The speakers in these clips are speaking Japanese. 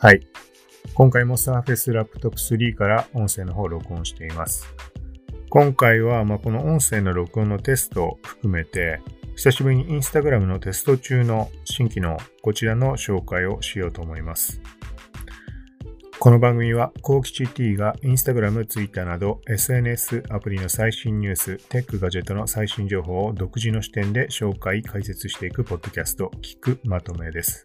はい。今回も Surface Laptop 3から音声の方を録音しています。今回は、ま、この音声の録音のテストを含めて、久しぶりに Instagram のテスト中の新機能、こちらの紹介をしようと思います。この番組は、コーキチ T が Instagram、Twitter など SNS アプリの最新ニュース、テックガジェットの最新情報を独自の視点で紹介、解説していくポッドキャスト、聞くまとめです。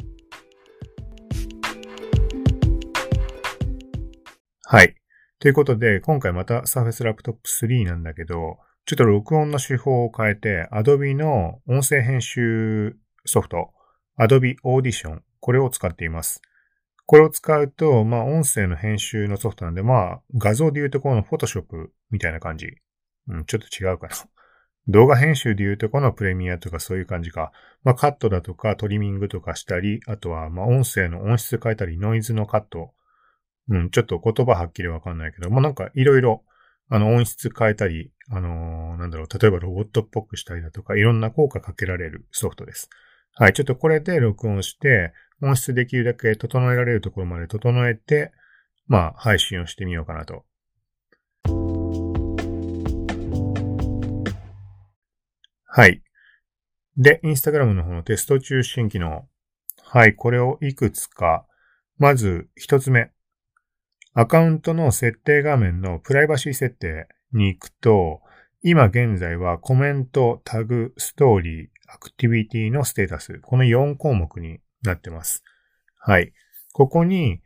はい。ということで、今回また Surface Laptop 3なんだけど、ちょっと録音の手法を変えて、Adobe の音声編集ソフト、Adobe Audition、これを使っています。これを使うと、まあ、音声の編集のソフトなんで、まあ、画像で言うとこの Photoshop みたいな感じ。うん、ちょっと違うかな。動画編集で言うとこのプレミアとかそういう感じか。まあ、カットだとかトリミングとかしたり、あとは、まあ、音声の音質変えたり、ノイズのカットうん、ちょっと言葉はっきりわかんないけど、まあ、なんかいろいろ、あの、音質変えたり、あのー、なんだろう、例えばロボットっぽくしたりだとか、いろんな効果かけられるソフトです。はい、ちょっとこれで録音して、音質できるだけ整えられるところまで整えて、まあ、配信をしてみようかなと。はい。で、インスタグラムの方のテスト中新機能。はい、これをいくつか。まず、一つ目。アカウントの設定画面のプライバシー設定に行くと、今現在はコメント、タグ、ストーリー、アクティビティのステータス、この4項目になってます。はい。ここに、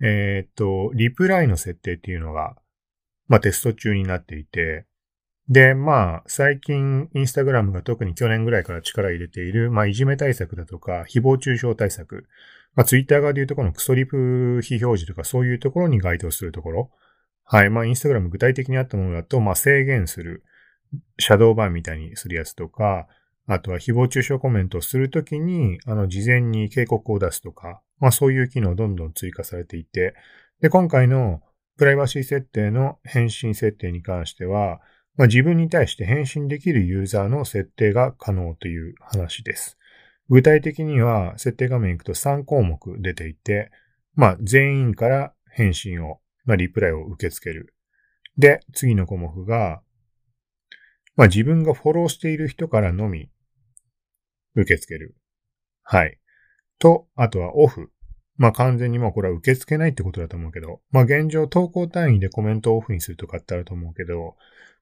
えー、っと、リプライの設定っていうのが、まあテスト中になっていて、で、まあ、最近、インスタグラムが特に去年ぐらいから力入れている、まあ、いじめ対策だとか、誹謗中傷対策、まあ、ツイッター側で言うとこのクソリプ非表示とかそういうところに該当するところ。はい。まあ、インスタグラム具体的にあったものだと、まあ、制限する。シャドーバンみたいにするやつとか、あとは誹謗中傷コメントをするときに、あの、事前に警告を出すとか、まあ、そういう機能どんどん追加されていて、で、今回のプライバシー設定の返信設定に関しては、まあ、自分に対して返信できるユーザーの設定が可能という話です。具体的には、設定画面行くと3項目出ていて、まあ、全員から返信を、まあ、リプライを受け付ける。で、次の項目が、まあ、自分がフォローしている人からのみ受け付ける。はい。と、あとはオフ。まあ完全にもうこれは受け付けないってことだと思うけど、まあ現状投稿単位でコメントをオフにするとかってあると思うけど、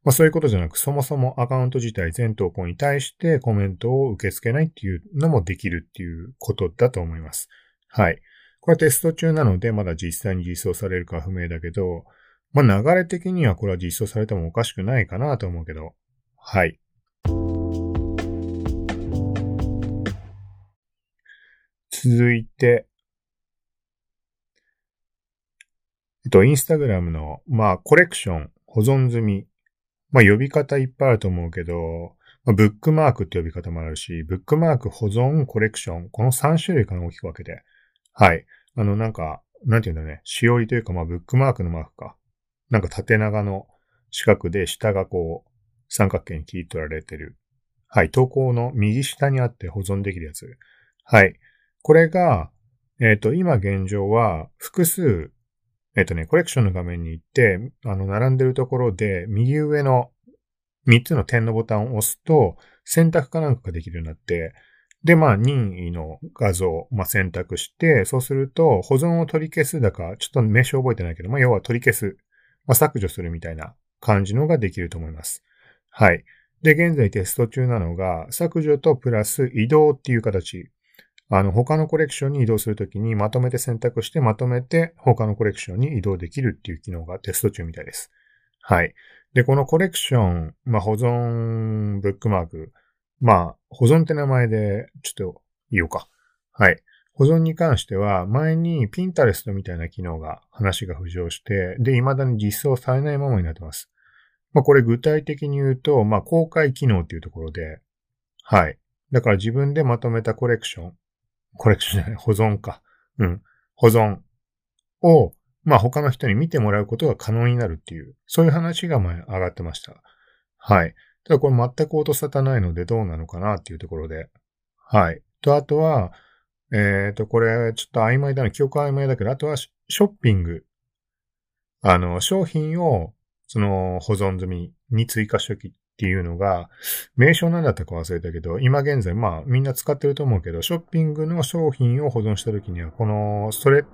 まあそういうことじゃなく、そもそもアカウント自体全投稿に対してコメントを受け付けないっていうのもできるっていうことだと思います。はい。これはテスト中なので、まだ実際に実装されるか不明だけど、まあ流れ的にはこれは実装されてもおかしくないかなと思うけど、はい。続いて、えっと、インスタグラムの、まあ、コレクション、保存済みまあ呼び方いっぱいあると思うけど、まあ、ブックマークって呼び方もあるし、ブックマーク、保存、コレクション、この3種類かな大きく分けて。はい。あの、なんか、なんていうんだね、しおりというか、まあ、ブックマークのマークか。なんか縦長の四角で下がこう、三角形に切り取られてる。はい。投稿の右下にあって保存できるやつ。はい。これが、えっ、ー、と、今現状は複数えっとね、コレクションの画面に行って、あの、並んでるところで、右上の3つの点のボタンを押すと、選択かなんかができるようになって、で、まあ、任意の画像、まあ、選択して、そうすると、保存を取り消すだか、ちょっと名称覚えてないけど、まあ、要は取り消す、まあ、削除するみたいな感じのができると思います。はい。で、現在テスト中なのが、削除とプラス移動っていう形。あの、他のコレクションに移動するときにまとめて選択してまとめて他のコレクションに移動できるっていう機能がテスト中みたいです。はい。で、このコレクション、まあ、保存ブックマーク。まあ、保存って名前でちょっと言おうか。はい。保存に関しては、前にピンタレストみたいな機能が、話が浮上して、で、未だに実装されないままになってます。まあ、これ具体的に言うと、まあ、公開機能っていうところで、はい。だから自分でまとめたコレクション、コレクションじゃない、保存か。うん。保存を、まあ他の人に見てもらうことが可能になるっていう、そういう話が前上がってました。はい。ただこれ全く音沙汰ないのでどうなのかなっていうところで。はい。と、あとは、えっ、ー、と、これ、ちょっと曖昧だな、記憶曖昧だけど、あとはショッピング。あの、商品を、その、保存済みに追加しときっていうのが、名称なんだったか忘れたけど、今現在、まあ、みんな使ってると思うけど、ショッピングの商品を保存したときには、この、それ、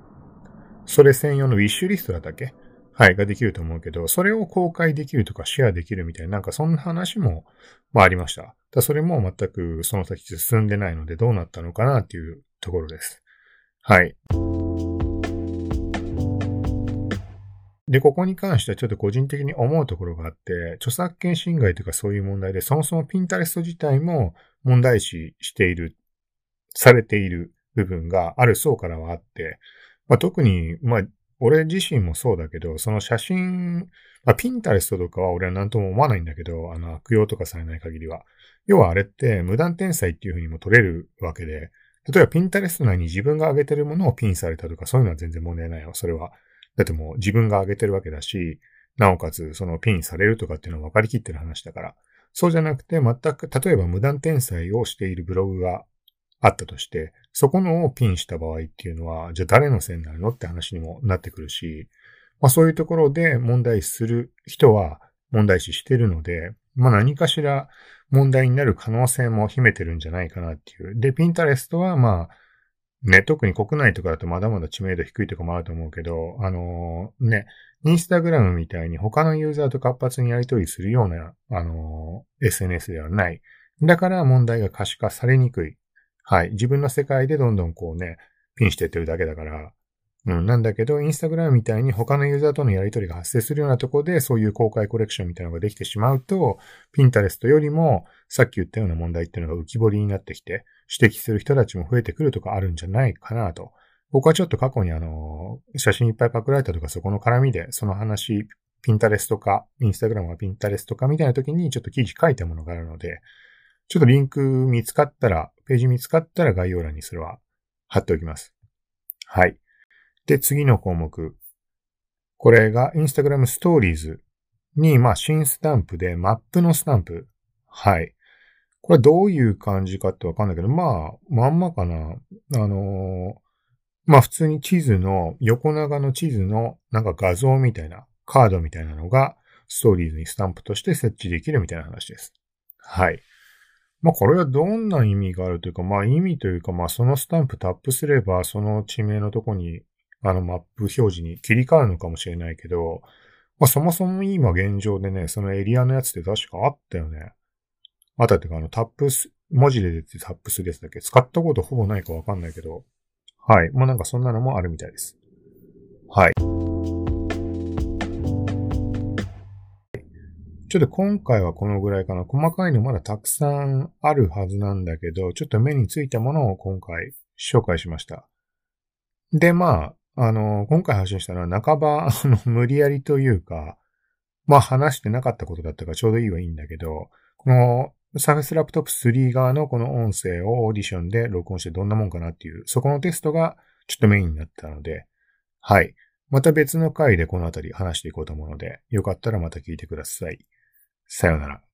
それ専用のウィッシュリストだったっけ？はい、ができると思うけど、それを公開できるとかシェアできるみたいな、なんかそんな話も、まあありました。だそれも全くその先進んでないのでどうなったのかなっていうところです。はい。で、ここに関してはちょっと個人的に思うところがあって、著作権侵害とかそういう問題で、そもそもピンタレスト自体も問題視している、されている部分がある層からはあって、まあ、特に、まあ、俺自身もそうだけど、その写真、まあ、ピンタレストとかは俺は何とも思わないんだけど、あの、悪用とかされない限りは。要はあれって無断転載っていうふうにも取れるわけで、例えばピンタレスト内に自分が上げてるものをピンされたとかそういうのは全然問題ないよ、それは。だってもう自分が上げてるわけだし、なおかつそのピンされるとかっていうのは分かりきってる話だから。そうじゃなくて全く、例えば無断転載をしているブログがあったとして、そこのをピンした場合っていうのは、じゃあ誰のせいになるのって話にもなってくるし、まあそういうところで問題視する人は問題視してるので、まあ何かしら問題になる可能性も秘めてるんじゃないかなっていう。で、ピンタレストはまあ、ね、特に国内とかだとまだまだ知名度低いとかもあると思うけど、あのー、ね、インスタグラムみたいに他のユーザーと活発にやり取りするような、あのー、SNS ではない。だから問題が可視化されにくい。はい。自分の世界でどんどんこうね、ピンしてってるだけだから、うん、なんだけど、インスタグラムみたいに他のユーザーとのやり取りが発生するようなところで、そういう公開コレクションみたいなのができてしまうと、ピンタレストよりも、さっき言ったような問題っていうのが浮き彫りになってきて、指摘する人たちも増えてくるとかあるんじゃないかなと。僕はちょっと過去にあの、写真いっぱいパクられたとか、そこの絡みで、その話、ピンタレストか、インスタグラムはピンタレストかみたいな時にちょっと記事書いたものがあるので、ちょっとリンク見つかったら、ページ見つかったら概要欄にそれは貼っておきます。はい。で、次の項目。これが Instagram Stories に、まあ、新スタンプで、マップのスタンプ。はい。これどういう感じかってわかんないけど、まあ、まんまかな。あのー、まあ普通に地図の、横長の地図のなんか画像みたいな、カードみたいなのが、ストーリーズにスタンプとして設置できるみたいな話です。はい。まあこれはどんな意味があるというか、まあ意味というか、まあそのスタンプタップすれば、その地名のとこに、あのマップ表示に切り替わるのかもしれないけど、まあそもそも今現状でね、そのエリアのやつって確かあったよね。あったっていうか、あのタップス、文字で出てタップするやつだけ？使ったことほぼないかわかんないけど、はい。まあなんかそんなのもあるみたいです。はい。ちょっと今回はこのぐらいかな。細かいのまだたくさんあるはずなんだけど、ちょっと目についたものを今回紹介しました。で、まあ、あの、今回発信したのは半ば、あの、無理やりというか、まあ話してなかったことだったからちょうどいいはいいんだけど、このサフェスラプトップ3側のこの音声をオーディションで録音してどんなもんかなっていう、そこのテストがちょっとメインになったので、はい。また別の回でこのあたり話していこうと思うので、よかったらまた聞いてください。さようなら。